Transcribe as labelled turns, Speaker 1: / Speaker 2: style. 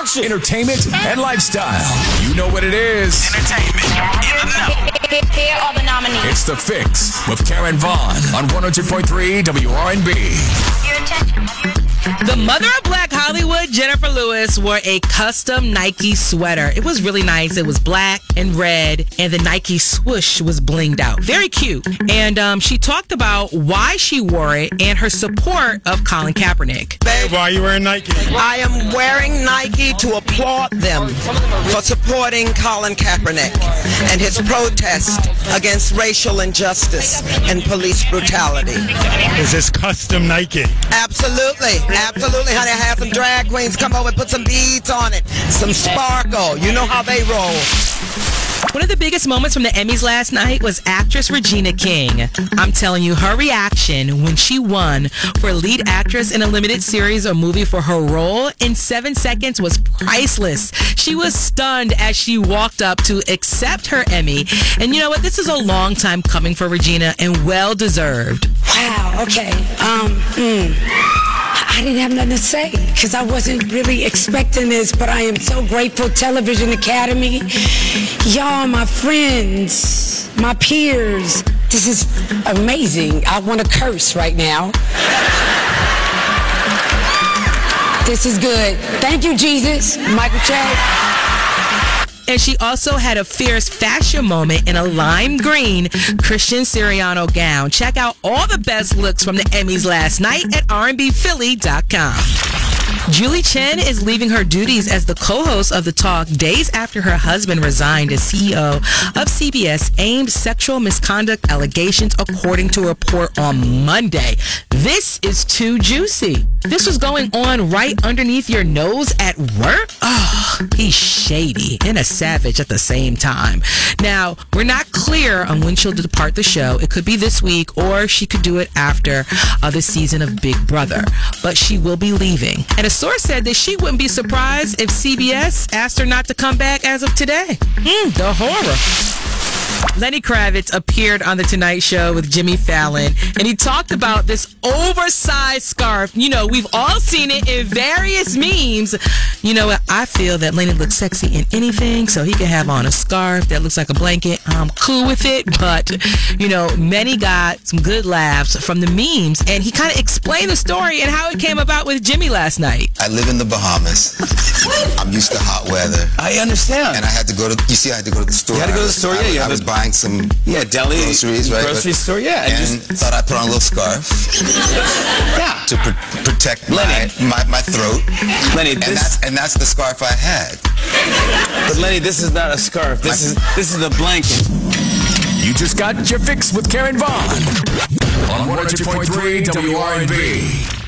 Speaker 1: action, entertainment, and lifestyle. You know what it is.
Speaker 2: Entertainment in the know.
Speaker 3: Here are the nominees.
Speaker 1: It's The Fix with Karen Vaughn on 102.3 WRNB.
Speaker 3: Your attention.
Speaker 4: The mother of Black Hollywood, Jenifer Lewis, wore a custom Nike sweater. It was really nice. It was black and red, and the Nike swoosh was blinged out. Very cute. And um, she talked about why she wore it and her support of Colin Kaepernick.
Speaker 5: Why are you wearing Nike?
Speaker 6: I am wearing Nike to applaud them for supporting Colin Kaepernick and his protest against racial injustice and police brutality.
Speaker 5: Is this custom Nike?
Speaker 6: Absolutely, absolutely, honey. I had some drag queens come over and put some beads on it, some sparkle. You know how they roll.
Speaker 4: One of the biggest moments from the Emmys last night was actress Regina King. I'm telling you, her reaction when she won for lead actress in a limited series or movie for her role in seven seconds was priceless. She was stunned as she walked up to accept her Emmy. And you know what? This is a long time coming for Regina and well deserved.
Speaker 7: Wow, okay. Um, hmm. I didn't have nothing to say because I wasn't really expecting this, but I am so grateful. Television Academy, y'all, my friends, my peers. This is amazing. I want to curse right now. This is good. Thank you, Jesus. Michael Che.
Speaker 4: And she also had a fierce fashion moment in a lime green Christian Siriano gown. Check out all the best looks from the Emmys last night at rnbphilly.com. Julie Chen is leaving her duties as the co-host of The Talk days after her husband resigned as CEO of CBS aimed sexual misconduct allegations according to a report on Monday. This is too juicy. This was going on right underneath your nose at work? He's shady and a savage at the same time. Now, we're not clear on when she'll depart the show. It could be this week or she could do it after uh, the season of Big Brother. But she will be leaving. And a source said that she wouldn't be surprised if CBS asked her not to come back as of today. Mm, the horror. Lenny Kravitz appeared on The Tonight Show with Jimmy Fallon, and he talked about this oversized scarf. You know, we've all seen it in various memes. You know what? I feel that Lenny looks sexy in anything, so he can have on a scarf that looks like a blanket. I'm cool with it, but, you know, many got some good laughs from the memes, and he kind of explained the story and how it came about with Jimmy last night.
Speaker 8: I live in the Bahamas. I'm used to hot weather.
Speaker 9: I understand.
Speaker 8: And I had to go to, you see, I had to go to the store.
Speaker 9: You had to go to the store,
Speaker 8: I,
Speaker 9: yeah.
Speaker 8: I was buying some
Speaker 9: yeah, deli
Speaker 8: groceries, right?
Speaker 9: Grocery
Speaker 8: But-
Speaker 9: store, yeah.
Speaker 8: And
Speaker 9: just-
Speaker 8: thought I'd put on a little scarf
Speaker 9: yeah.
Speaker 8: to pr- protect my,
Speaker 9: Lenny.
Speaker 8: my, my throat.
Speaker 9: Lenny,
Speaker 8: and
Speaker 9: this-
Speaker 8: that's and that's the scarf I had.
Speaker 9: But Lenny, this is not a scarf. This is this is the blanket.
Speaker 1: You just got your fix with Karen Vaughn on 102.3 WRNB.